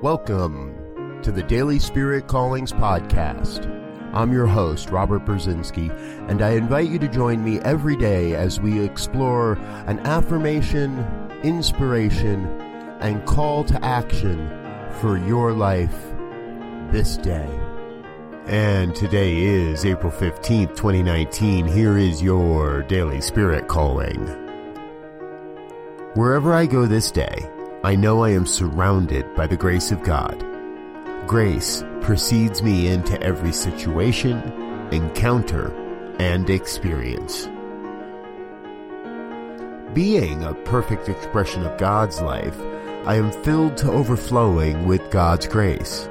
Welcome to the Daily Spirit Callings Podcast. I'm your host, Robert Brzezinski, and I invite you to join me every day as we explore an affirmation, inspiration, and call to action for your life this day. And today is April 15th, 2019. Here is your Daily Spirit Calling. Wherever I go this day, I know I am surrounded by the grace of God. Grace precedes me into every situation, encounter, and experience. Being a perfect expression of God's life, I am filled to overflowing with God's grace.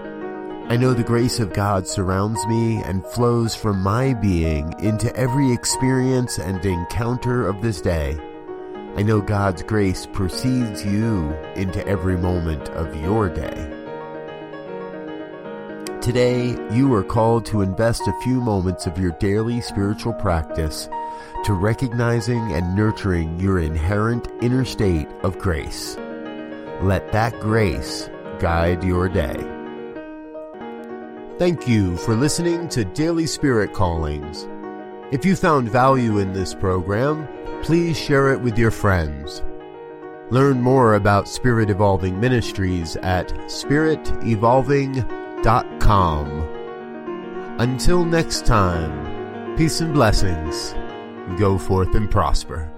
I know the grace of God surrounds me and flows from my being into every experience and encounter of this day. I know God's grace precedes you into every moment of your day. Today, you are called to invest a few moments of your daily spiritual practice to recognizing and nurturing your inherent inner state of grace. Let that grace guide your day. Thank you for listening to Daily Spirit Callings. If you found value in this program, please share it with your friends. Learn more about Spirit Evolving Ministries at spiritevolving.com. Until next time, peace and blessings. Go forth and prosper.